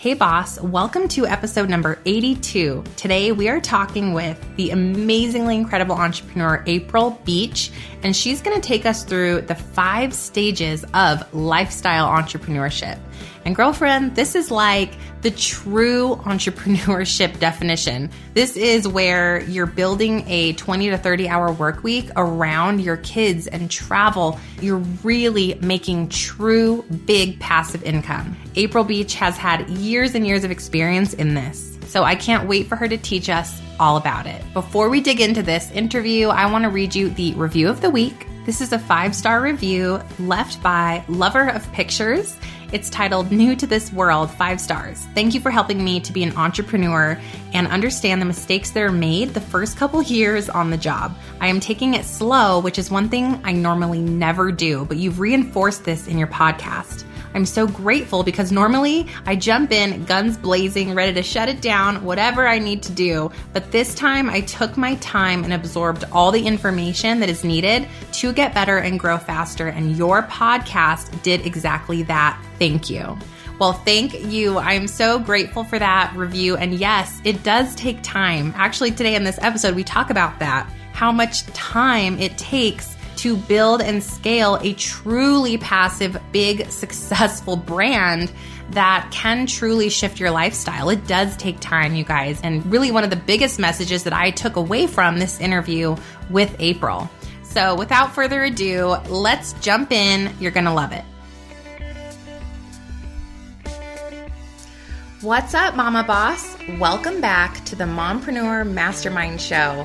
Hey, boss, welcome to episode number 82. Today, we are talking with the amazingly incredible entrepreneur April Beach, and she's going to take us through the five stages of lifestyle entrepreneurship. And girlfriend, this is like the true entrepreneurship definition. This is where you're building a 20 to 30 hour work week around your kids and travel. You're really making true big passive income. April Beach has had years and years of experience in this. So I can't wait for her to teach us all about it. Before we dig into this interview, I want to read you the review of the week. This is a five star review left by Lover of Pictures. It's titled New to This World, five stars. Thank you for helping me to be an entrepreneur and understand the mistakes that are made the first couple years on the job. I am taking it slow, which is one thing I normally never do, but you've reinforced this in your podcast. I'm so grateful because normally I jump in guns blazing, ready to shut it down, whatever I need to do. But this time I took my time and absorbed all the information that is needed to get better and grow faster. And your podcast did exactly that. Thank you. Well, thank you. I'm so grateful for that review. And yes, it does take time. Actually, today in this episode, we talk about that how much time it takes to build and scale a truly passive, big, successful brand that can truly shift your lifestyle. It does take time, you guys. And really, one of the biggest messages that I took away from this interview with April. So, without further ado, let's jump in. You're going to love it. What's up, Mama Boss? Welcome back to the Mompreneur Mastermind Show.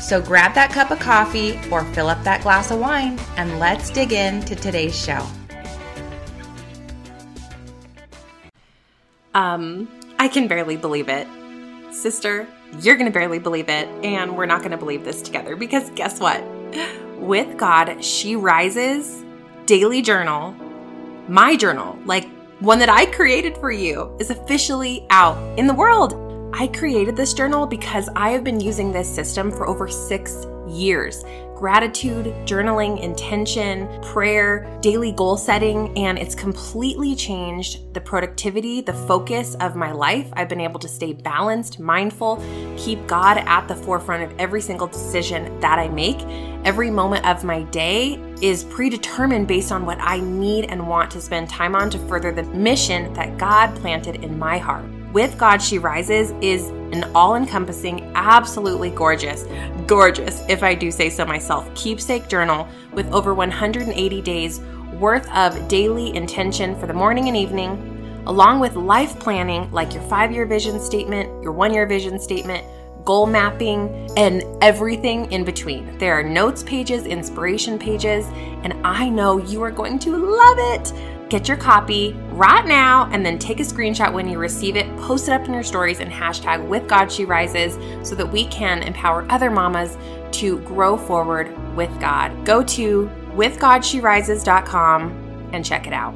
So grab that cup of coffee or fill up that glass of wine and let's dig into today's show. Um, I can barely believe it. Sister, you're going to barely believe it, and we're not going to believe this together because guess what? With God, She Rises daily journal, my journal, like one that I created for you, is officially out in the world. I created this journal because I have been using this system for over six years. Gratitude, journaling, intention, prayer, daily goal setting, and it's completely changed the productivity, the focus of my life. I've been able to stay balanced, mindful, keep God at the forefront of every single decision that I make. Every moment of my day is predetermined based on what I need and want to spend time on to further the mission that God planted in my heart with God She Rises is an all encompassing, absolutely gorgeous, gorgeous, if I do say so myself, keepsake journal with over 180 days worth of daily intention for the morning and evening, along with life planning like your five year vision statement, your one year vision statement, goal mapping, and everything in between. There are notes pages, inspiration pages, and I know you are going to love it. Get your copy right now and then take a screenshot when you receive it, post it up in your stories, and hashtag with God She Rises so that we can empower other mamas to grow forward with God. Go to withgodsherises.com and check it out.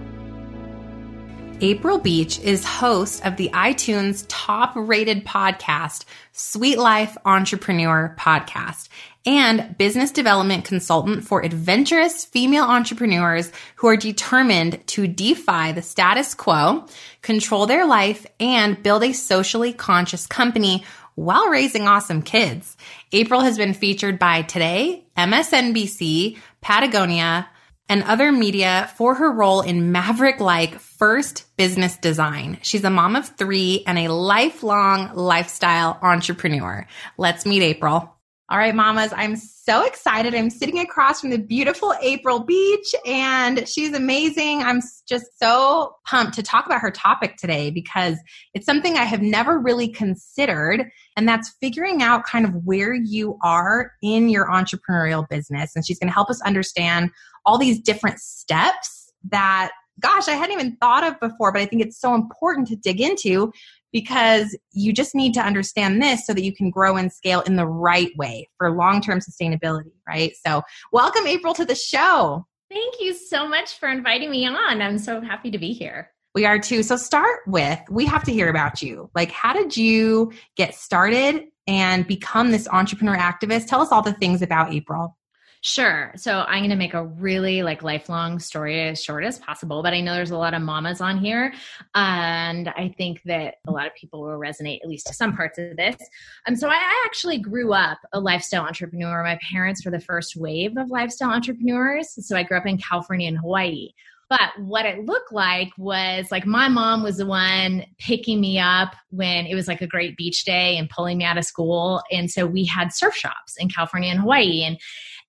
April Beach is host of the iTunes top rated podcast, Sweet Life Entrepreneur Podcast and business development consultant for adventurous female entrepreneurs who are determined to defy the status quo, control their life, and build a socially conscious company while raising awesome kids. April has been featured by Today, MSNBC, Patagonia, and other media for her role in maverick like first business design. She's a mom of three and a lifelong lifestyle entrepreneur. Let's meet April. All right, mamas, I'm so excited. I'm sitting across from the beautiful April Beach, and she's amazing. I'm just so pumped to talk about her topic today because it's something I have never really considered, and that's figuring out kind of where you are in your entrepreneurial business. And she's going to help us understand all these different steps that gosh, I hadn't even thought of before, but I think it's so important to dig into because you just need to understand this so that you can grow and scale in the right way for long term sustainability, right? So, welcome, April, to the show. Thank you so much for inviting me on. I'm so happy to be here. We are too. So, start with we have to hear about you. Like, how did you get started and become this entrepreneur activist? Tell us all the things about April. Sure. So I'm going to make a really like lifelong story as short as possible, but I know there's a lot of mamas on here. And I think that a lot of people will resonate at least to some parts of this. Um, so I, I actually grew up a lifestyle entrepreneur. My parents were the first wave of lifestyle entrepreneurs. So I grew up in California and Hawaii. But what it looked like was like my mom was the one picking me up when it was like a great beach day and pulling me out of school. And so we had surf shops in California and Hawaii. And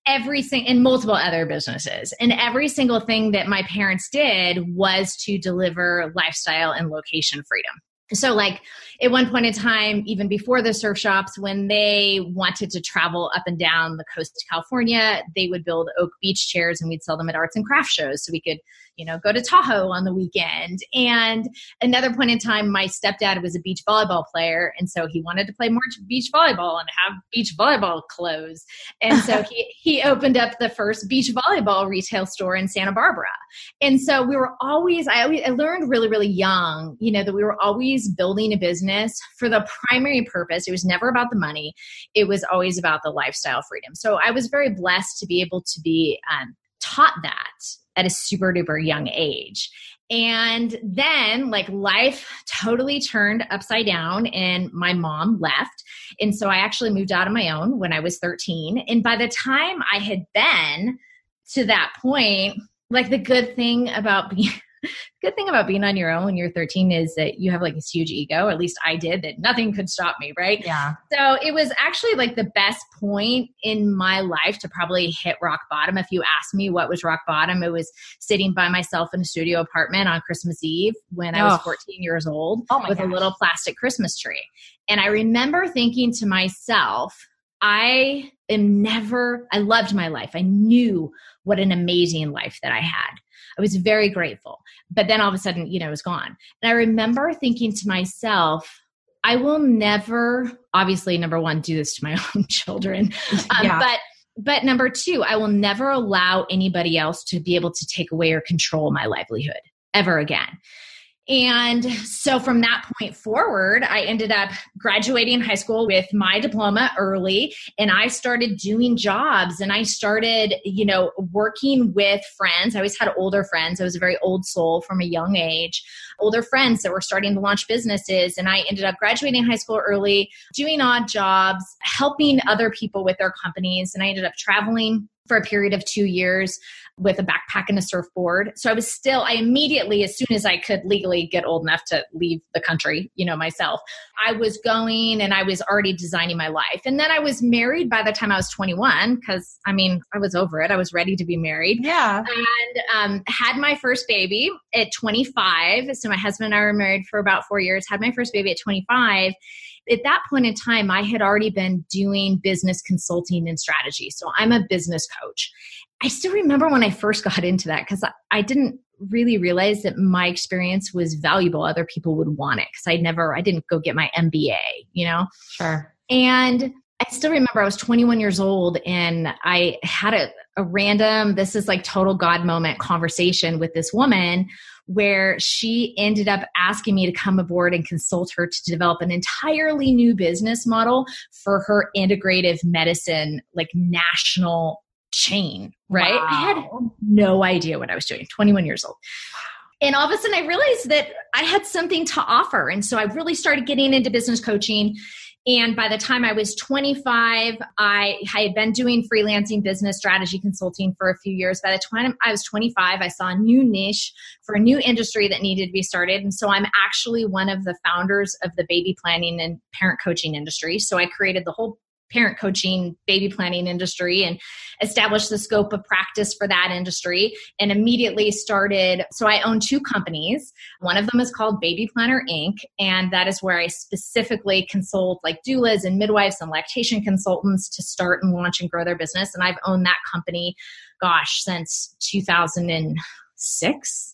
everything and multiple other businesses. And every single thing that my parents did was to deliver lifestyle and location freedom. So, like at one point in time, even before the surf shops, when they wanted to travel up and down the coast of California, they would build oak beach chairs and we'd sell them at arts and craft shows so we could you know, go to Tahoe on the weekend. And another point in time, my stepdad was a beach volleyball player. And so he wanted to play more beach volleyball and have beach volleyball clothes. And so he, he opened up the first beach volleyball retail store in Santa Barbara. And so we were always, I always, I learned really, really young, you know, that we were always building a business for the primary purpose. It was never about the money. It was always about the lifestyle freedom. So I was very blessed to be able to be um, taught that at a super duper young age. And then, like, life totally turned upside down, and my mom left. And so I actually moved out on my own when I was 13. And by the time I had been to that point, like, the good thing about being good thing about being on your own when you're 13 is that you have like this huge ego. At least I did that nothing could stop me, right? Yeah. So it was actually like the best point in my life to probably hit rock bottom. If you ask me what was rock bottom, it was sitting by myself in a studio apartment on Christmas Eve when I was 14 years old oh with gosh. a little plastic Christmas tree. And I remember thinking to myself, I am never, I loved my life. I knew what an amazing life that I had. I was very grateful. But then all of a sudden, you know, it was gone. And I remember thinking to myself, I will never, obviously, number one, do this to my own children. Um, Yeah. But but number two, I will never allow anybody else to be able to take away or control my livelihood ever again. And so from that point forward, I ended up graduating high school with my diploma early and I started doing jobs and I started, you know, working with friends. I always had older friends. I was a very old soul from a young age, older friends that were starting to launch businesses. And I ended up graduating high school early, doing odd jobs, helping other people with their companies. And I ended up traveling for a period of two years with a backpack and a surfboard. So I was still, I immediately, as soon as I could legally get old enough to leave the country, you know, myself, I was going and I was already designing my life. And then I was married by the time I was 21, because I mean, I was over it. I was ready to be married. Yeah. And um, had my first baby at 25. So my husband and I were married for about four years, had my first baby at 25 at that point in time, I had already been doing business consulting and strategy. So I'm a business coach. I still remember when I first got into that because I, I, didn't really realize that my experience was valuable. Other people would want it because I never, I didn't go get my MBA, you know? Sure. And I still remember I was 21 years old and I had a, a random, this is like total God moment conversation with this woman where she ended up asking me to come aboard and consult her to develop an entirely new business model for her integrative medicine, like national chain, right? Wow. I had no idea what I was doing, 21 years old. And all of a sudden, I realized that I had something to offer. And so I really started getting into business coaching. And by the time I was 25, I, I had been doing freelancing business strategy consulting for a few years. By the time I was 25, I saw a new niche for a new industry that needed to be started. And so I'm actually one of the founders of the baby planning and parent coaching industry. So I created the whole parent coaching baby planning industry and established the scope of practice for that industry and immediately started so i own two companies. One of them is called baby planner inc. And that is where i specifically consult like doulas and midwives and lactation consultants to start and launch and grow their business. And i've owned that company gosh since 2006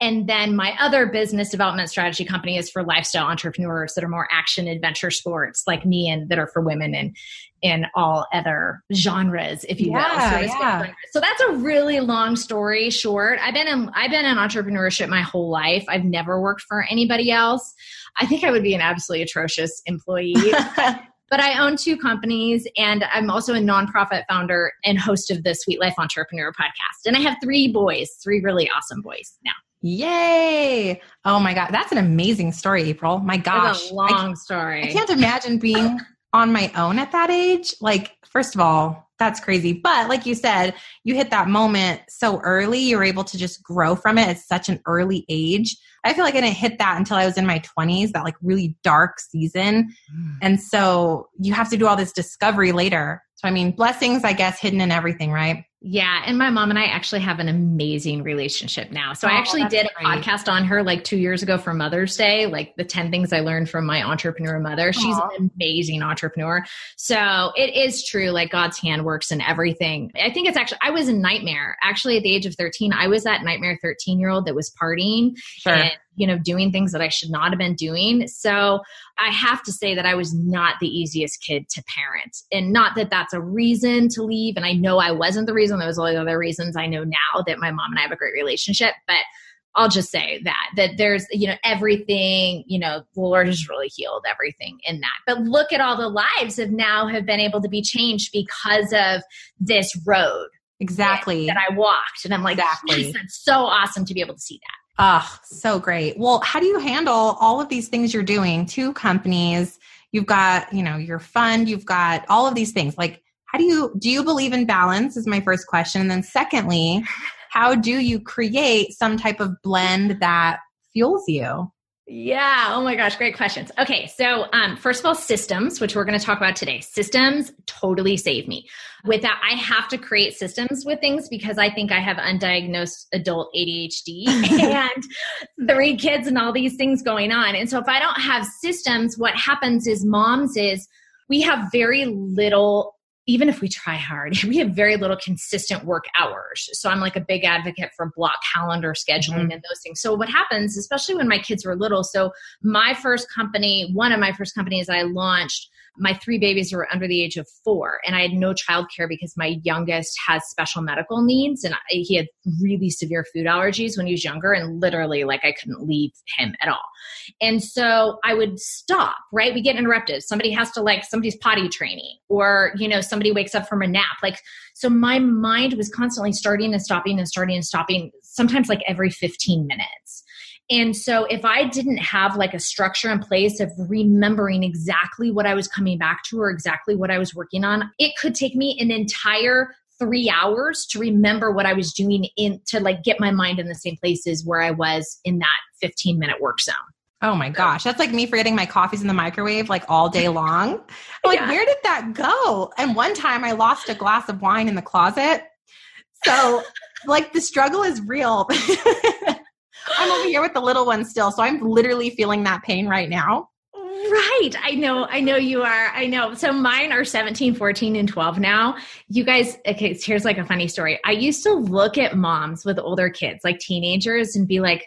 And then my other business development strategy company is for lifestyle entrepreneurs that are more action adventure sports like me and that are for women and in all other genres, if you Yeah, will. So, yeah. so that's a really long story short. I've been in I've been in entrepreneurship my whole life. I've never worked for anybody else. I think I would be an absolutely atrocious employee. but I own two companies and I'm also a nonprofit founder and host of the Sweet Life Entrepreneur podcast. And I have three boys, three really awesome boys now. Yay! Oh my god, that's an amazing story, April. My gosh, long story. I can't imagine being on my own at that age. Like, first of all, that's crazy. But like you said, you hit that moment so early, you're able to just grow from it at such an early age. I feel like I didn't hit that until I was in my 20s, that like really dark season. Mm. And so you have to do all this discovery later. So, I mean, blessings, I guess, hidden in everything, right? Yeah, and my mom and I actually have an amazing relationship now. So I Oh, actually did a great. podcast on her like 2 years ago for Mother's Day, like the 10 things I learned from my entrepreneur mother. She's an amazing entrepreneur. So it is true like God's hand works in everything. I think it's actually I was a nightmare. Actually at the age of 13, I was that nightmare 13-year-old that was partying Sure. and you know doing things that I should not have been doing. So I have to say that I was not the easiest kid to parent. And not that that's a reason to leave. And I know I wasn't the reason. And there was all the other reasons I know now that my mom and I have a great relationship. But I'll just say that, that there's, you know, everything, you know, the Lord has really healed everything in that. But look at all the lives have now have been able to be changed because of this road Exactly. that I walked. And I'm like, Exactly. yes, that's so awesome to be able to see that. Oh, so great. Well, how do you handle all of these things you're doing? Two companies, you've got, you know, your fund, you've got all of these things. Like, how do you do you believe in balance is my first question. And then secondly, how do you create some type of blend that fuels you? Yeah. Oh my gosh. Great questions. Okay. So, um, first of all, systems, which we're going to talk about today. Systems totally save me. With that, I have to create systems with things because I think I have undiagnosed adult ADHD and three kids and all these things going on. And so, if I don't have systems, what happens is moms is we have very little even if we try hard, we have very little consistent work hours. So I'm like a big advocate for block calendar scheduling Mhm. and those things. So what happens, especially when my kids were little, so my first company, one of my first companies I launched, my three babies were under the age of four, and I had no childcare because my youngest has special medical needs, and I, he had really severe food allergies when he was younger, and literally, like, I couldn't leave him at all. And so I would stop, right? We get interrupted. Somebody has to, like, somebody's potty training, or, you know, somebody wakes up from a nap. Like, so my mind was constantly starting and stopping and starting and stopping, sometimes like every 15 minutes. And so if I didn't have like a structure in place of remembering exactly what I was coming back to or exactly what I was working on, it could take me an entire three hours to remember what I was doing in to like get my mind in the same places where I was in that 15 minute work zone. Oh my gosh, that's like me forgetting my coffees in the microwave like all day long. I'm like, Yeah. where did that go? And one time I lost a glass of wine in the closet. So, like, the struggle is real. I'm over here with the little one still. So, I'm literally feeling that pain right now. Right. I know. I know you are. I know. So mine are 17, 14, and 12 now. You guys, okay, here's like a funny story. I used to look at moms with older kids, like teenagers, and be like,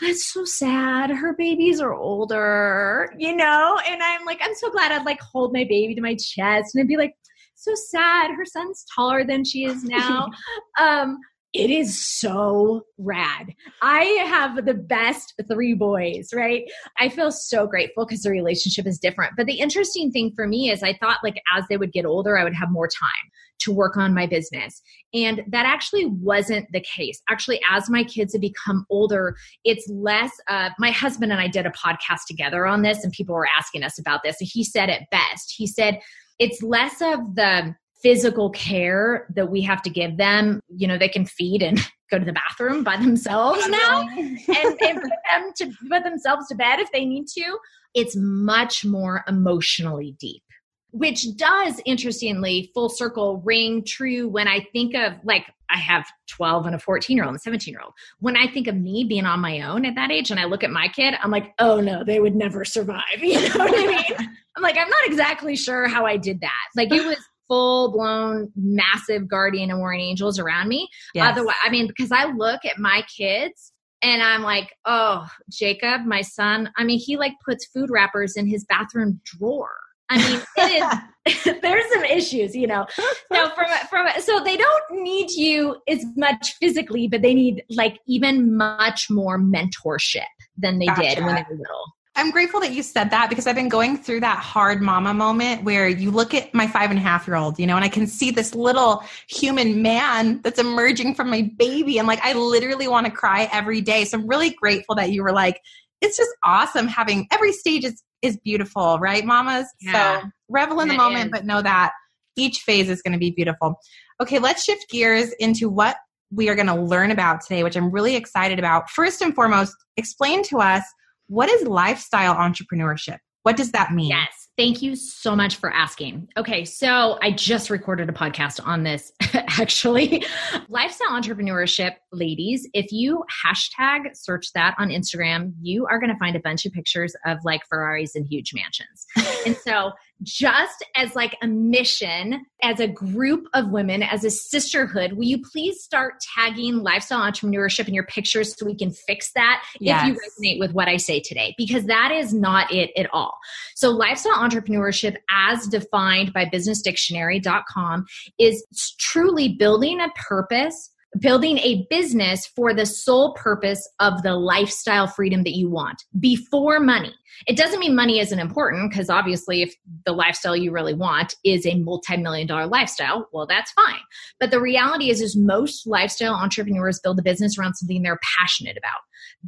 that's so sad. Her babies are older, you know? And I'm like, I'm so glad I'd like hold my baby to my chest and I'd be like, so sad. Her son's taller than she is now. um, it is so rad. I have the best three boys, right? I feel so grateful because the relationship is different. But the interesting thing for me is I thought like as they would get older, I would have more time to work on my business. And that actually wasn't the case. Actually, as my kids have become older, it's less uh, my husband and I did a podcast together on this, and people were asking us about this. And he said it best. He said, it's less of the physical care that we have to give them. You know, they can feed and go to the bathroom by themselves now and, and put them to put themselves to bed if they need to. It's much more emotionally deep, which does interestingly full circle ring true when I think of like I have 12 and a 14 year old and a 17 year old. When I think of me being on my own at that age and I look at my kid, I'm like, oh no, they would never survive. You know what I mean? I'm like, I'm not exactly sure how I did that. Like it was full blown massive guardian and warring angels around me. Yes. Otherwise, I mean, because I look at my kids And I'm like, oh, Jacob, my son, I mean, he like puts food wrappers in his bathroom drawer. I mean, it is, there's some issues, you know. So from from so they don't need you as much physically, but they need like even much more mentorship than they gotcha. did when they were little. I'm grateful that you said that because I've been going through that hard mama moment where you look at my five and a half year old, you know, and I can see this little human man that's emerging from my baby. And like, I literally want to cry every day. So I'm really grateful that you were like, it's just awesome having every stage is, is beautiful, right, mamas? Yeah, so revel in the moment, is. but know that each phase is going to be beautiful. Okay, let's shift gears into what we are going to learn about today, which I'm really excited about. First and foremost, explain to us what is lifestyle entrepreneurship? What does that mean? Yes. Thank you so much for asking. Okay, so I just recorded a podcast on this actually. Lifestyle entrepreneurship, ladies, if you hashtag search that on Instagram, you are going to find a bunch of pictures of like Ferraris and huge mansions. and so just as like a mission, as a group of women, as a sisterhood, will you please start tagging lifestyle entrepreneurship in your pictures so we can fix that yes. if you resonate with what I say today? Because that is not it at all. So, lifestyle entrepreneurship, as defined by businessdictionary.com, is truly building a purpose building a business for the sole purpose of the lifestyle freedom that you want before money. It doesn't mean money isn't important because obviously, if the lifestyle you really want is a multi-million dollar lifestyle, well, that's fine. But the reality is, is most lifestyle entrepreneurs build a business around something they're passionate about.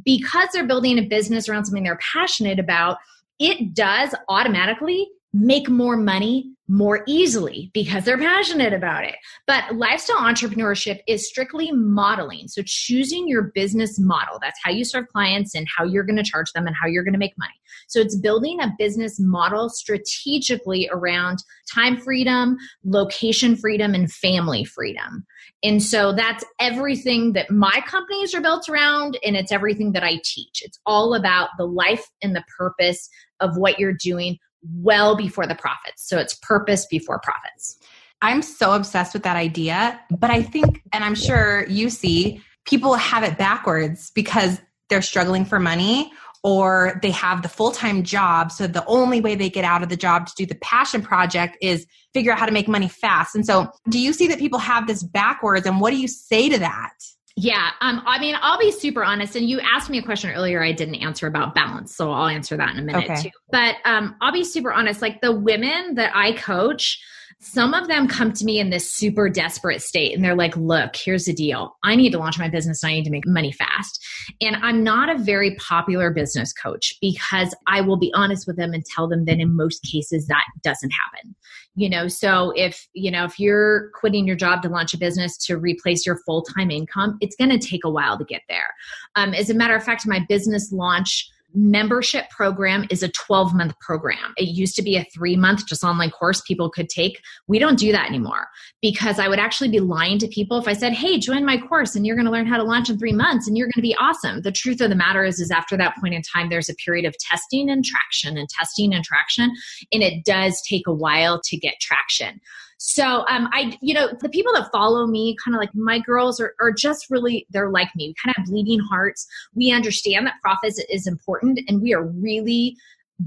Because they're building a business around something they're passionate about, it does automatically make more money more easily because they're passionate about it. But lifestyle entrepreneurship is strictly modeling. So choosing your business model. That's how you serve clients and how you're going to charge them and how you're going to make money. So it's building a business model strategically around time freedom, location freedom, and family freedom. And so that's everything that my companies are built around, and it's everything that I teach. It's all about the life and the purpose of what you're doing well before the profits. So it's purpose before profits. I'm so obsessed with that idea, but I think, and I'm sure you see, people have it backwards because they're struggling for money or they have the full time job. So the only way they get out of the job to do the passion project is figure out how to make money fast. And so, do you see that people have this backwards? And what do you say to that? Yeah, um, I mean, I'll be super honest. And you asked me a question earlier I didn't answer about balance, so I'll answer that in a minute okay. too. But um, I'll be super honest. Like the women that I coach, some of them come to me in this super desperate state and they're like, look, here's the deal. I need to launch my business and I need to make money fast. And I'm not a very popular business coach because I will be honest with them and tell them that in most cases that doesn't happen. You know, so if, you know, if you're quitting your job to launch a business to replace your full time income, it's going to take a while to get there. Um, as a matter of fact, my business launch membership program is a 12 month program. It used to be a three month just online course people could take. We don't do that anymore because I would actually be lying to people if I said, Hey, join my course and you're going to learn how to launch in three months and you're going to be awesome. The truth of the matter is, is after that point in time, there's a period of testing and traction and testing and traction. And it does take a while to get traction. So um, I, you know, the people that follow me, kind of like my girls, are, are just really they're like me, We kind of bleeding hearts. We understand that profits is important, and we are really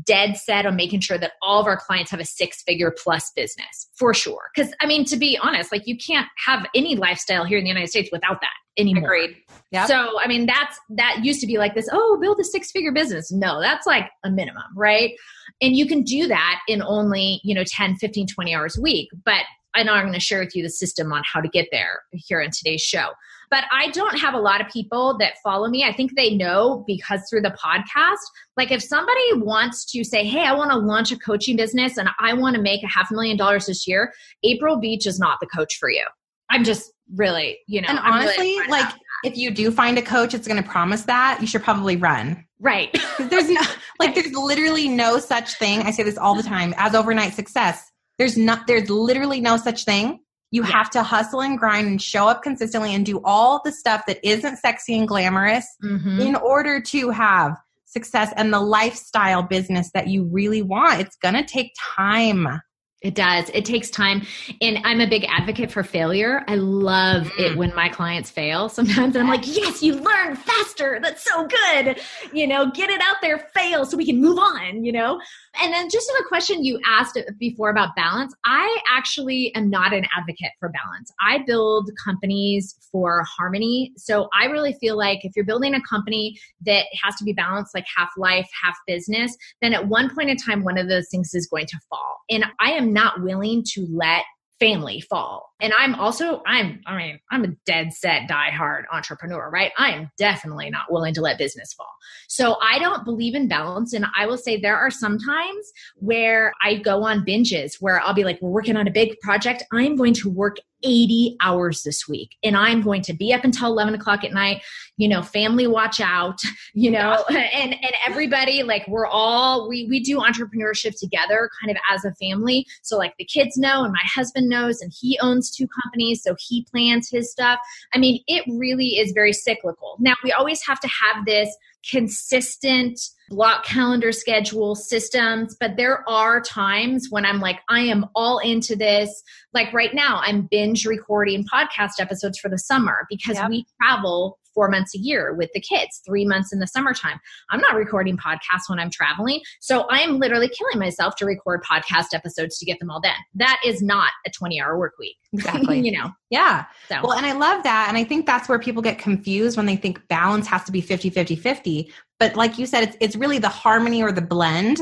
dead set on making sure that all of our clients have a six figure plus business for sure. Because I mean, to be honest, like you can't have any lifestyle here in the United States without that anymore. Agreed. Yeah. So I mean, that's that used to be like this. Oh, build a six figure business. No, that's like a minimum, right? And you can do that in only, you know, 10, 15, 20 hours a week. But I know I'm going to share with you the system on how to get there here in today's show. But I don't have a lot of people that follow me. I think they know because through the podcast, like if somebody wants to say, Hey, I want to launch a coaching business and I want to make a half a million dollars this year, April Beach is not the coach for you. I'm just really, you know, and honestly, really like if you do find a coach that's going to promise that, you should probably run. Right. there's no, like, there's literally no such thing. I say this all the time as overnight success. There's not, there's literally no such thing. You yeah. have to hustle and grind and show up consistently and do all the stuff that isn't sexy and glamorous mm-hmm. in order to have success and the lifestyle business that you really want. It's going to take time. It does. It takes time. And I'm a big advocate for failure. I love mm. it when my clients fail. Sometimes I'm like, yes, you learn faster. That's so good. You know, get it out there, fail so we can move on, you know? And then just a question you asked before about balance. I actually am not an advocate for balance. I build companies for harmony. So I really feel like if you're building a company that has to be balanced, like half life, half business, then at one point in time, one of those things is going to fall. And I am not willing to let family fall. And I'm also, I'm, I mean, I'm a dead set, die hard entrepreneur, right? I am definitely not willing to let business fall. So I don't believe in balance. And I will say there are some times where I go on binges where I'll be like, we're working on a big project. I'm going to work 80 hours this week and I'm going to be up until 11 o'clock at night, you know, family watch out, you know, and, and everybody, like we're all, we, we do entrepreneurship together kind of as a family. So like the kids know and my husband knows and he owns two companies. So he plans his stuff. I mean, it really is very cyclical. Now we always have to have this consistent block calendar schedule systems but there are times when i'm like i am all into this like right now i'm binge recording podcast episodes for the summer because yep. we travel four months a year with the kids, three months in the summertime. I'm not recording podcasts when I'm traveling. So I'm literally killing myself to record podcast episodes to get them all done. That is not a 20 hour work week. Exactly. you know? Yeah. So. Well, and I love that. And I think that's where people get confused when they think balance has to be 50, 50, 50. But like you said, it's, it's really the harmony or the blend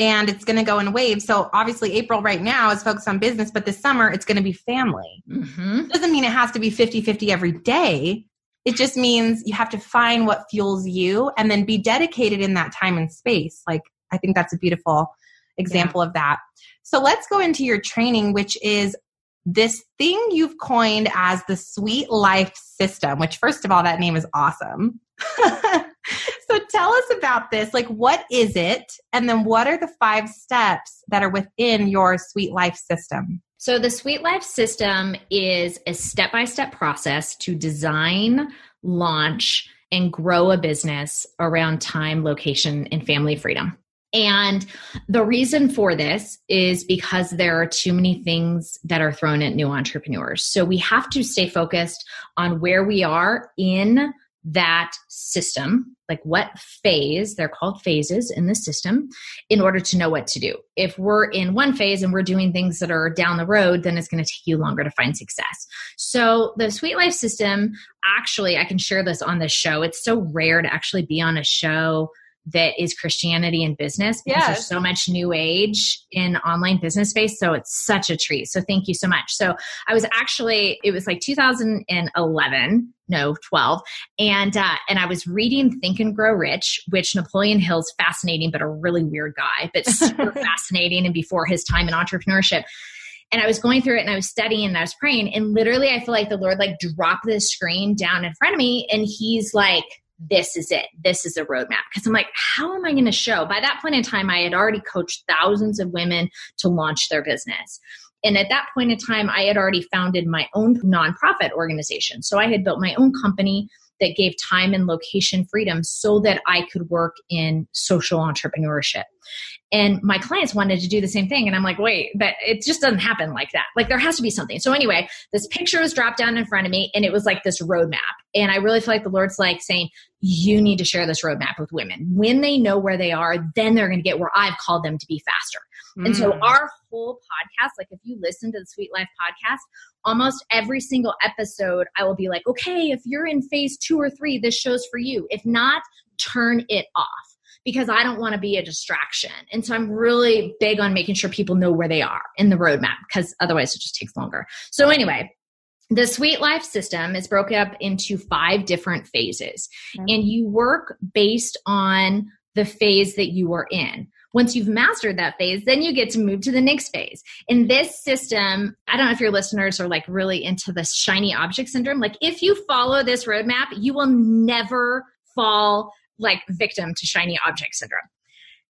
and it's going to go in waves. So obviously, April right now is focused on business, but this summer it's going to be family. Mm-hmm. Doesn't mean it has to be 50 50 every day, it just means you have to find what fuels you and then be dedicated in that time and space. Like, I think that's a beautiful example yeah. of that. So let's go into your training, which is this thing you've coined as the Sweet Life System, which, first of all, that name is awesome. so tell us about this. Like, what is it? And then what are the five steps that are within your Sweet Life System? So, the Sweet Life system is a step by step process to design, launch, and grow a business around time, location, and family freedom. And the reason for this is because there are too many things that are thrown at new entrepreneurs. So we have to stay focused on where we are in that system, like what phase, they're called phases in the system, in order to know what to do. If we're in one phase and we're doing things that are down the road, then it's going to take you longer to find success. So, the Sweet Life system, actually, I can share this on this show. It's so rare to actually be on a show that is Christianity in business because yes. there's so much new age in online business space. So it's such a treat. So thank you so much. So I was actually, it was like 2011, no, 12. And, uh, and I was reading Think and Grow Rich, which Napoleon Hill's fascinating, but a really weird guy, but super fascinating and before his time in entrepreneurship and I was going through it and I was studying and I was praying and literally I feel like the Lord like dropped the screen down in front of me and he's like this is it. This is a roadmap. Because I'm like, how am I going to show? By that point in time, I had already coached thousands of women to launch their business. And at that point in time, I had already founded my own nonprofit organization. So I had built my own company that gave time and location freedom so that I could work in social entrepreneurship. And my clients wanted to do the same thing. And I'm like, wait, but it just doesn't happen like that. Like there has to be something. So anyway, this picture was dropped down in front of me and it was like this roadmap. And I really feel like the Lord's like saying, you need to share this roadmap with women. When they know where they are, then they're going to get where I've called them to be faster. Mm. And so mm. our whole podcast, like if you listen to the Sweet Life podcast, almost every single episode, I will be like, okay, if you're in phase two or three, this show's for you. If not, turn it off because I don't want to be a distraction. And so I'm really big on making sure people know where they are in the roadmap because otherwise it just takes longer. So, anyway, the Sweet Life system is broken up into five different phases, okay. and you work based on the phase that you are in. Once you've mastered that phase, then you get to move to the next phase. In this system, I don't know if your listeners are like really into the shiny object syndrome. Like, if you follow this roadmap, you will never fall like victim to shiny object syndrome.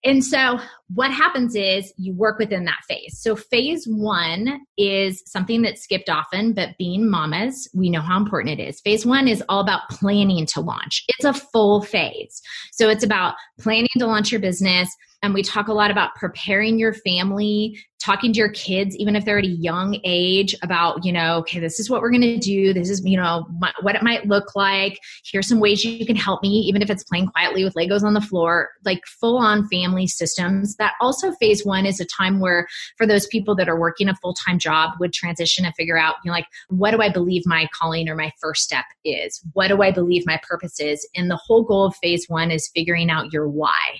And so, what happens is you work within that phase. So, phase one is something that's skipped often, but being mamas, we know how important it is. Phase one is all about planning to launch, it's a full phase. So, it's about planning to launch your business. And we talk a lot about preparing your family talking to your kids, even if they're at a young age, about, you know, okay, this is what we're going to do. This is, you know, my, what it might look like. Here's some ways you can help me, even if it's playing quietly with Legos on the floor, like full on family systems. That also phase one is a time where, for those people that are working a full time job, would transition and figure out, you know, like, what do I believe my calling or my first step is? What do I believe my purpose is? And the whole goal of phase one is figuring out your why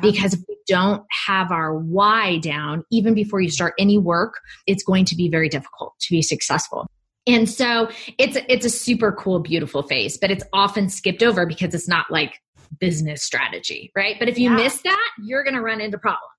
because if we don't have our why down, even before you start any work, it's going to be very difficult to be successful. And so it's it's a super cool, beautiful phase, but it's often skipped over because it's not like business strategy, right? But if you yeah. miss that, you're going to run into problems.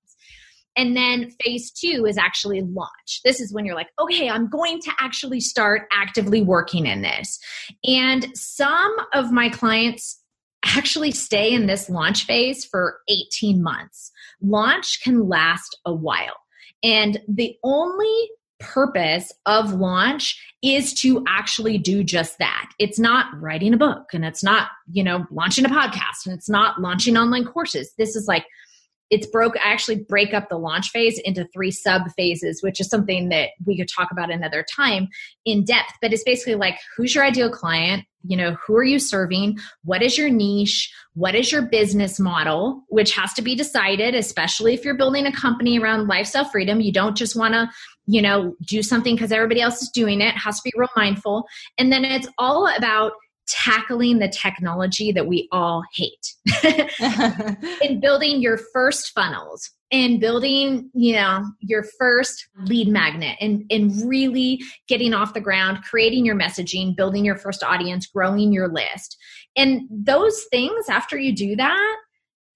And then phase two is actually launch. This is when you're like, okay, I'm going to actually start actively working in this. And some of my clients actually stay in this launch phase for 18 months. Launch can last a while. And the only purpose of launch is to actually do just that. It's not writing a book and it's not, you know, launching a podcast and it's not launching online courses. This is like it's broke i actually break up the launch phase into three sub phases which is something that we could talk about another time in depth but it's basically like who's your ideal client? You know who are you serving? What is your niche? What is your business model? Which has to be decided especially if you're building a company around lifestyle freedom. You don't just want to you know do something because everybody else is doing it. it. Has to be real mindful. And then it's all about tackling the technology that we all hate. In building your first funnels and building you know your first lead magnet and and really getting off the ground creating your messaging building your first audience growing your list. And those things after you do that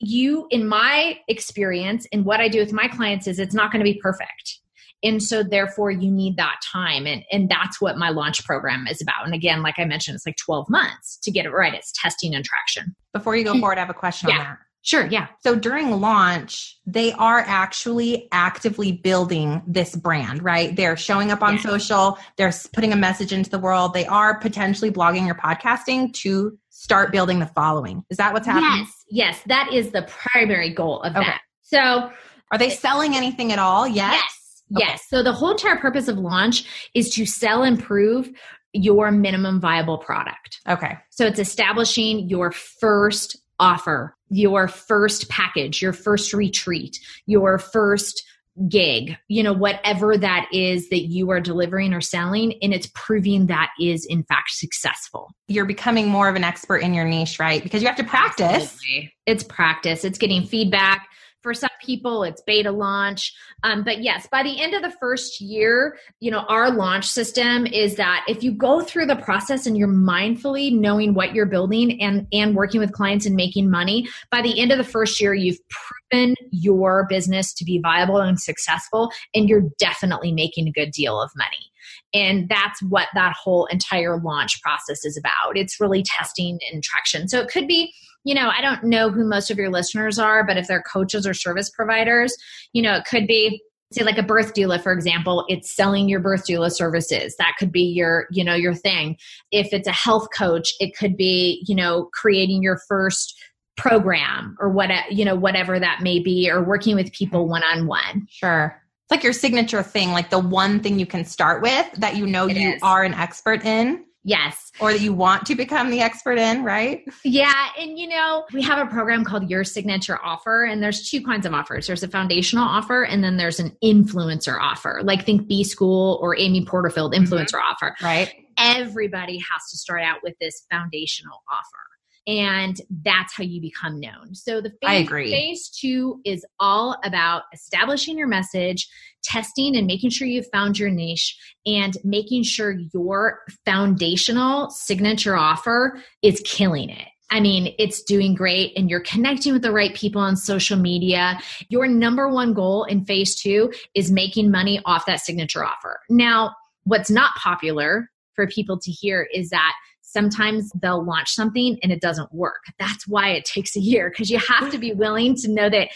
you in my experience and what i do with my clients is it's not going to be perfect and so therefore you need that time and and that's what my launch program is about and again like i mentioned it's like 12 months to get it right it's testing and traction before you go hmm. forward i have a question yeah. on that Sure, yeah. So during launch, they are actually actively building this brand, right? They're showing up on yeah. social, they're putting a message into the world, they are potentially blogging or podcasting to start building the following. Is that what's happening? Yes, yes, that is the primary goal of okay. that. So, are they selling anything at all yet? Yes. Okay. Yes. So the whole entire purpose of launch is to sell and prove your minimum viable product. Okay. So it's establishing your first offer, your first package, your first retreat, your first gig, you know, whatever that is that you are delivering or selling, and it's proving that is in fact successful. You're becoming more of an expert in your niche, right? Because you have to practice. Absolutely. It's practice, it's getting feedback for some people, it's beta launch. Um, but yes, by the end of the first year, you know, our launch system is that if you go through the process and you're mindfully knowing what you're building and and working with clients and making money, by the end of the first year, you've proven your business to be viable and successful, and you're definitely making a good deal of money. And that's what that whole entire launch process is about. It's really testing and traction. So it could be you know, I don't know who most of your listeners are, but if they're coaches or service providers, you know, it could be say like a birth doula for example it's selling your birth doula services. That could be your you know your thing. If it's a health coach it could be you know creating your first program or what you know whatever that may be or working with people one on one sure. It's like your signature thing like the one thing you can start with that you know it you is. are an expert in Yes. Or that you want to become the expert in, right? Yeah. And you know, we have a program called Your Signature Offer, and there's two kinds of offers there's a foundational offer, and then there's an influencer offer, like think B School or Amy Porterfield influencer mm-hmm. offer. Right. Everybody has to start out with this foundational offer and that's how you become known. So the phase, I agree. phase two is all about establishing your message, testing and making sure you've found your niche, and making sure your foundational signature offer is killing it. I mean, it's doing great and you're connecting with the right people on social media. Your number one goal in phase two is making money off that signature offer. Now, what's not popular for people to hear is that sometimes they'll launch something and it doesn't work. That's why it takes a year because you have to be willing to know that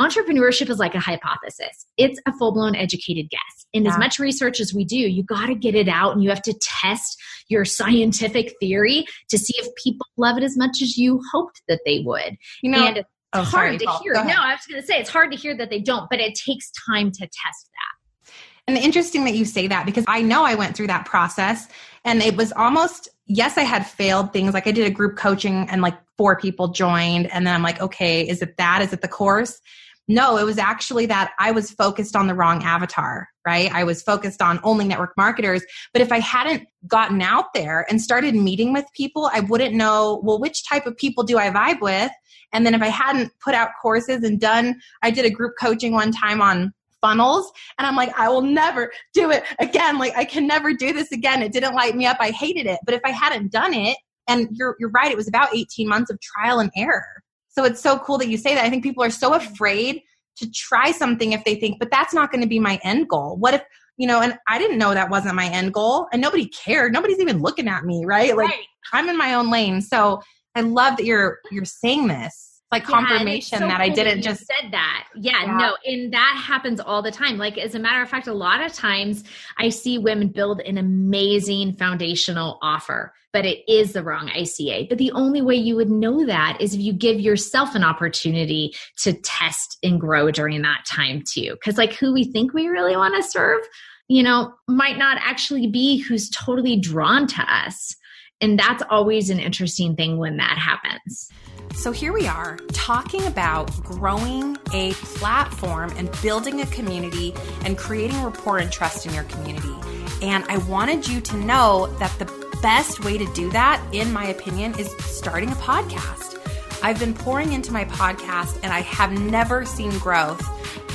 entrepreneurship is like a hypothesis. It's a full blown educated guess. And yeah. as much research as we do, you got to get it out and you have to test your scientific theory to see if people love it as much as you hoped that they would. You know, and it's oh, hard sorry, to hear. No, I was going to say it's hard to hear that they don't, but it takes time to test that. And interesting that you say that because I know I went through that process and it was almost, yes, I had failed things. Like I did a group coaching and like four people joined. And then I'm like, okay, is it that? Is it the course? No, it was actually that I was focused on the wrong avatar, right? I was focused on only network marketers. But if I hadn't gotten out there and started meeting with people, I wouldn't know, well, which type of people do I vibe with? And then if I hadn't put out courses and done, I did a group coaching one time on funnels and I'm like, I will never do it again. Like I can never do this again. It didn't light me up. I hated it. But if I hadn't done it, and you're you're right, it was about 18 months of trial and error. So it's so cool that you say that. I think people are so afraid to try something if they think, but that's not going to be my end goal. What if, you know, and I didn't know that wasn't my end goal and nobody cared. Nobody's even looking at me, right? Like right. I'm in my own lane. So I love that you're you're saying this like confirmation yeah, so that I didn't just said that. Yeah, yeah, no, and that happens all the time. Like as a matter of fact, a lot of times I see women build an amazing foundational offer, but it is the wrong ICA. But the only way you would know that is if you give yourself an opportunity to test and grow during that time too. Cuz like who we think we really want to serve, you know, might not actually be who's totally drawn to us. And that's always an interesting thing when that happens. So here we are talking about growing a platform and building a community and creating rapport and trust in your community. And I wanted you to know that the best way to do that, in my opinion, is starting a podcast. I've been pouring into my podcast and I have never seen growth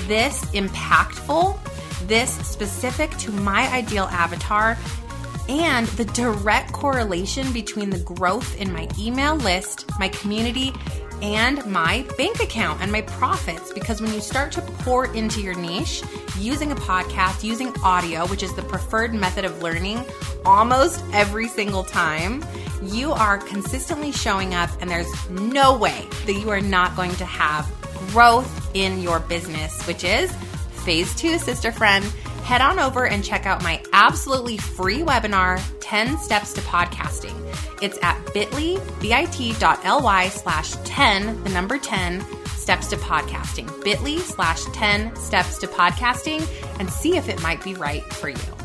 this impactful, this specific to my ideal avatar and the direct correlation between the growth in my email list, my community, and my bank account and my profits. Because when you start to pour into your niche using a podcast, using audio, which is the preferred method of learning almost every single time, you are consistently showing up, and there's no way that you are not going to have growth in your business, which is phase two, sister friend head on over and check out my absolutely free webinar, 10 Steps to Podcasting. It's at bit.ly, bit.ly slash 10, the number 10, steps to podcasting. bit.ly slash 10 steps to podcasting and see if it might be right for you.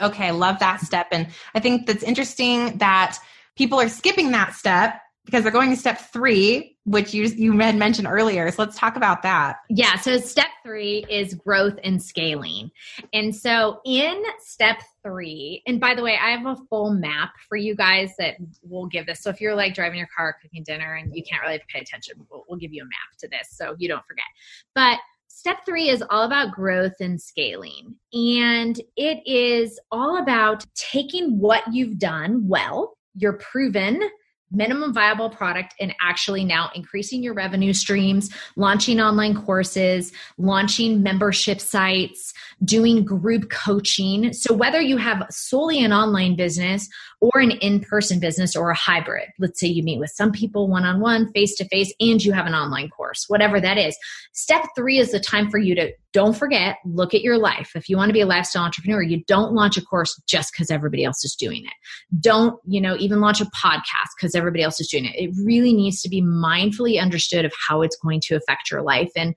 Okay, I love that step. And I think that's interesting that people are skipping that step because they're going to step three, which you you had mentioned earlier. So let's talk about that. Yeah. So step three is growth and scaling. And so in step three, and by the way, I have a full map for you guys that will give this. So if you're like driving your car, cooking dinner, and you can't really pay attention, we'll, we'll give you a map to this so you don't forget. But Step three is all about growth and scaling. And it is all about taking what you've done well, you're proven minimum viable product and actually now increasing your revenue streams, launching online courses, launching membership sites, doing group coaching. So, whether you have solely an online business or an in person business or a hybrid, let's say you meet with some people one on one, face to face, and you have an online course, whatever that is, step three is the time for you to don't forget, look at your life. If you want to be a lifestyle entrepreneur, you don't launch a course just because everybody else is doing it. Don't, you know, even launch a podcast because everybody else is doing it. It really needs to be mindfully understood of how it's going to affect your life. And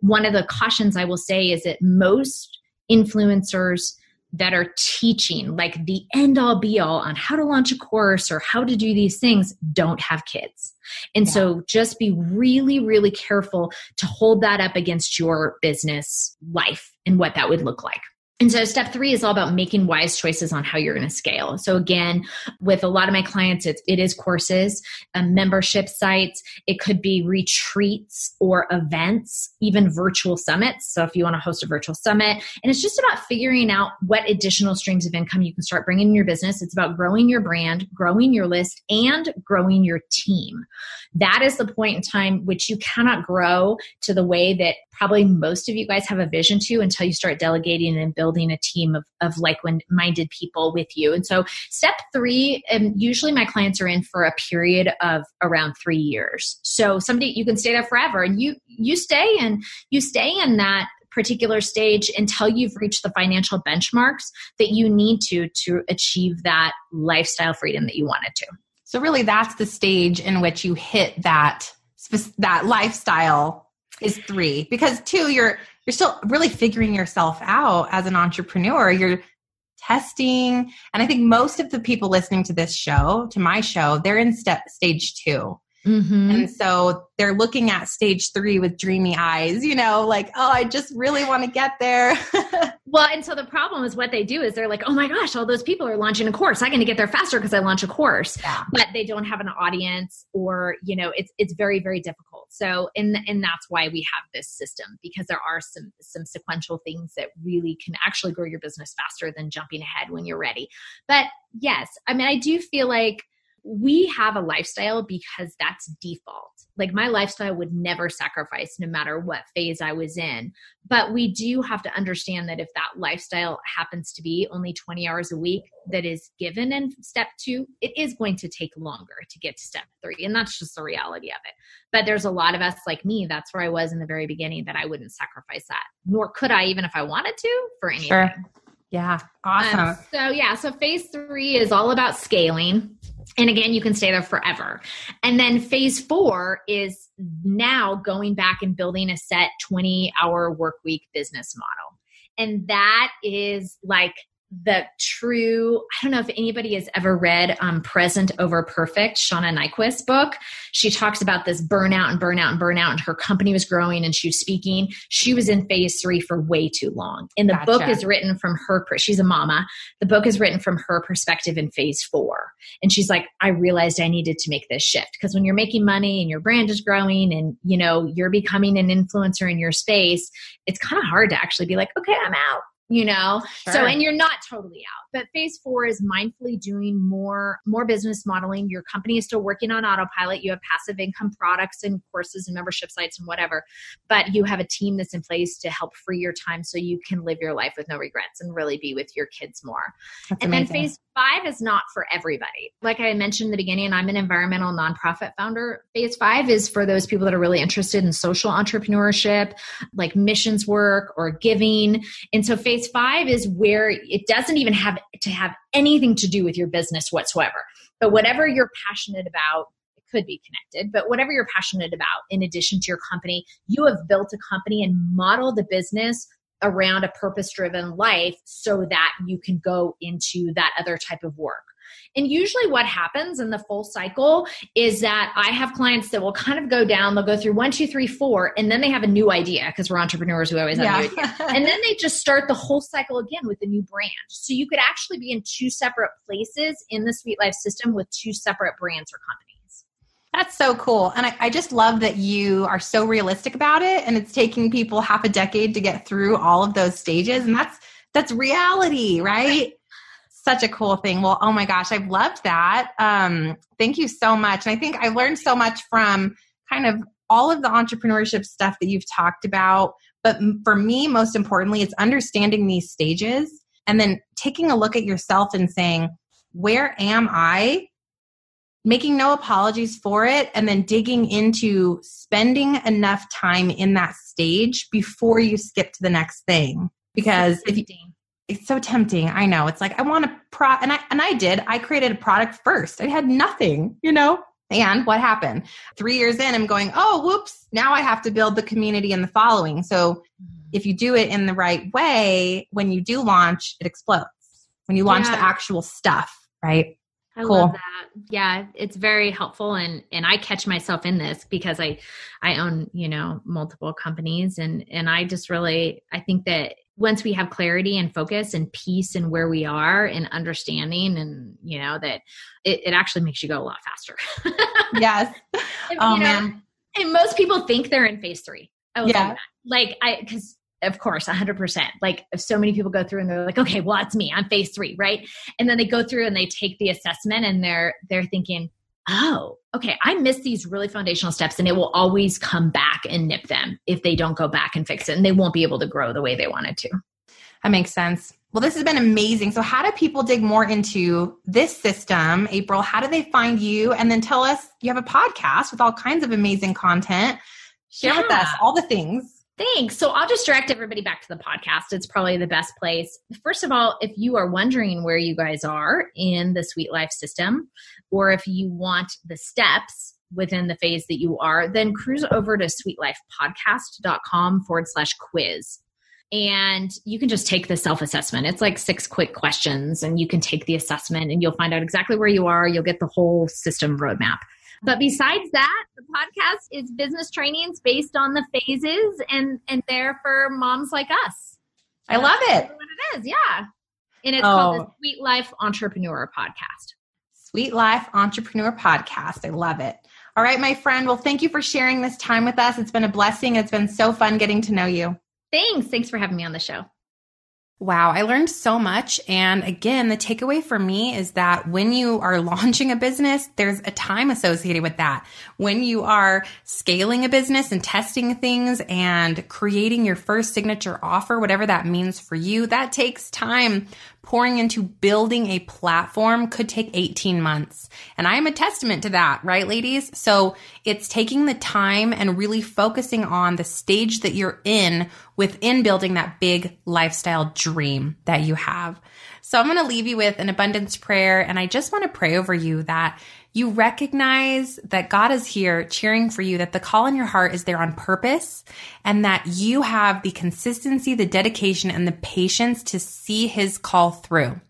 one of the cautions I will say is that most influencers that are teaching like the end all be all on how to launch a course or how to do these things don't have kids. And yeah. so just be really, really careful to hold that up against your business life and what that would look like. And so step three is all about making wise choices on how you're going to scale. So again, with a lot of my clients, it's, it is courses, um, membership sites. It could be retreats or events, even virtual summits. So if you want to host a virtual summit and it's just about figuring out what additional streams of income you can start bringing in your business. It's about growing your brand, growing your list and growing your team. That is the point in time which you cannot grow to the way that probably most of you guys have a vision to until you start delegating and building a team of, of like-minded people with you. And so step three, and usually my clients are in for a period of around three years. So somebody you can stay there forever and you you stay and you stay in that particular stage until you've reached the financial benchmarks that you need to to achieve that lifestyle freedom that you wanted to. So really that's the stage in which you hit that that lifestyle is three because two you're you're still really figuring yourself out as an entrepreneur. You're testing. And I think most of the people listening to this show, to my show, they're in step stage two. Mm-hmm. And so they're looking at stage three with dreamy eyes, you know, like, oh, I just really want to get there. well, and so the problem is what they do is they're like, oh my gosh, all those people are launching a course. I'm going to get there faster because I launch a course. Yeah. But they don't have an audience or, you know, it's it's very, very difficult. So and and that's why we have this system because there are some some sequential things that really can actually grow your business faster than jumping ahead when you're ready. But yes, I mean I do feel like we have a lifestyle because that's default. Like my lifestyle would never sacrifice no matter what phase I was in. But we do have to understand that if that lifestyle happens to be only 20 hours a week that is given in step two, it is going to take longer to get to step three. And that's just the reality of it. But there's a lot of us like me, that's where I was in the very beginning, that I wouldn't sacrifice that, nor could I, even if I wanted to, for anything. Sure. Yeah. Awesome. Um, so, yeah. So, phase three is all about scaling. And again, you can stay there forever. And then phase four is now going back and building a set 20 hour work week business model. And that is like the true i don't know if anybody has ever read um, present over perfect shauna niequist's book. She talks about this burnout and burnout and burnout and her company was growing and she was speaking. She was in phase three for way too long. And the gotcha. book is written from her she's a mama. The book is written from her perspective in phase four. And she's like i realized i needed to make this shift. Because when you're making money and your brand is growing and you know you're becoming an influencer in your space it's kind of hard to actually be like okay i'm out you know? Sure. so and you're not totally out but phase four is mindfully doing more more business modeling. Your company is still working on autopilot. You have passive income products and courses and membership sites and whatever but you have a team that's in place to help free your time so you can live your life with no regrets and really be with your kids more. That's and amazing. then phase five is not for everybody. Like i mentioned in the beginning i'm an environmental nonprofit founder phase five is for those people that are really interested in social entrepreneurship like missions work or giving. And so phase phase five is where it doesn't even have to have anything to do with your business whatsoever. But whatever you're passionate about, it could be connected, but whatever you're passionate about, in addition to your company, you have built a company and modeled a business around a purpose driven life so that you can go into that other type of work. And usually, what happens in the full cycle is that I have clients that will kind of go down, they'll go through one, two, three, four, and then they have a new idea because we're entrepreneurs, we always have yeah. new idea. and then they just start the whole cycle again with a new brand. So you could actually be in two separate places in the Sweet Life system with two separate brands or companies. That's so cool. And I, I, just love that you are so realistic about it. And it's taking people half a decade to get through all of those stages. And that's that's reality, right? such a cool thing. Well, oh my gosh, I've loved that. Um, thank you so much. And I think I learned so much from kind of all of the entrepreneurship stuff that you've talked about. But for me, most importantly, it's understanding these stages and then taking a look at yourself and saying, where am I? Making no apologies for it, and then digging into spending enough time in that stage before you skip to the next thing. Because if you, it's so tempting. I know. It's like I want a pro and I and I did. I created a product first. I had nothing, you know? And what happened? 3 years in I'm going, "Oh, whoops, now I have to build the community and the following." So mm-hmm. if you do it in the right way, when you do launch, it explodes. When you launch yeah. the actual stuff, right? I cool. love that. Yeah, it's very helpful and and I catch myself in this because I I own, you know, multiple companies and and I just really I think that once we have clarity and focus and peace and where we are and understanding and you know that it, it actually makes you go a lot faster. Yes. Oh know, man. and most people think they're in phase three. Yeah. like i because of course 100% like so many people go through and they're like okay well that's me. I'm phase three right? And then they go through and they take the assessment and they're they're thinking oh, okay, I missed these really foundational steps and it will always come back and nip them if they don't go back and fix it and they won't be able to grow the way they wanted to. That makes sense. Well, this has been amazing. So, how do people dig more into this system, April? How do they find you? And then tell us you have a podcast with all kinds of amazing content. Share yeah. with us all the things. Thanks. So I'll just direct everybody back to the podcast. It's probably the best place. First of all, if you are wondering where you guys are in the Sweet Life system, or if you want the steps within the phase that you are, then cruise over to sweetlifepodcast.com forward slash quiz. And you can just take the self assessment. It's like six quick questions, and you can take the assessment and you'll find out exactly where you are. You'll get the whole system roadmap. But besides that, the podcast is business trainings based on the phases and and there for moms like us. I love it. What it is, yeah. And it's oh. called the oh. Sweet Life Entrepreneur Podcast. Sweet Life Entrepreneur Podcast. I love it. All right, my friend. Well, thank you for sharing this time with us. It's been a blessing. It's been so fun getting to know you. Thanks. Thanks for having me on the show. Wow, I learned so much. And again, the takeaway for me is that when you are launching a business, there's a time associated with that. When you are scaling a business and testing things and creating your first signature offer, whatever that means for you, that takes time pouring into building a platform could take 18 months. And I am a testament to that, right, ladies? So it's taking the time and really focusing on the stage that you're in within building that big lifestyle dream that you have. So I'm going to leave you with an abundance prayer. And I just want to pray over you that you recognize that God is here cheering for you, that the call in your heart is there on purpose, and that you have the consistency, the dedication, and the patience to see his call through.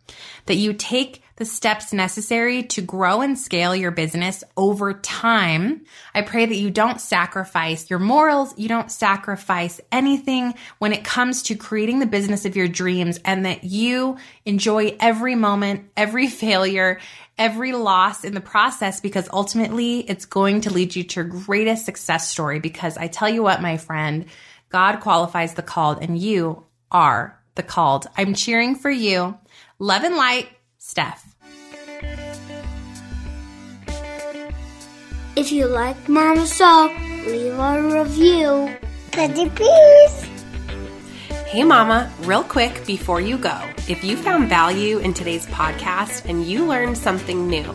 That you take the steps necessary to grow and scale your business over time. I pray that you don't sacrifice your morals, you don't sacrifice anything when it comes to creating the business of your dreams, and that you enjoy every moment, every failure, every loss in the process because ultimately it's going to lead you to your greatest success story. Because I tell you what, my friend, God qualifies the called and you are the called. I'm cheering for you. Love and light. Steph. If you like Mama Soul, leave a review. Pretty please. Hey, Mama, real quick before you go, if you found value in today's podcast and you learned something new,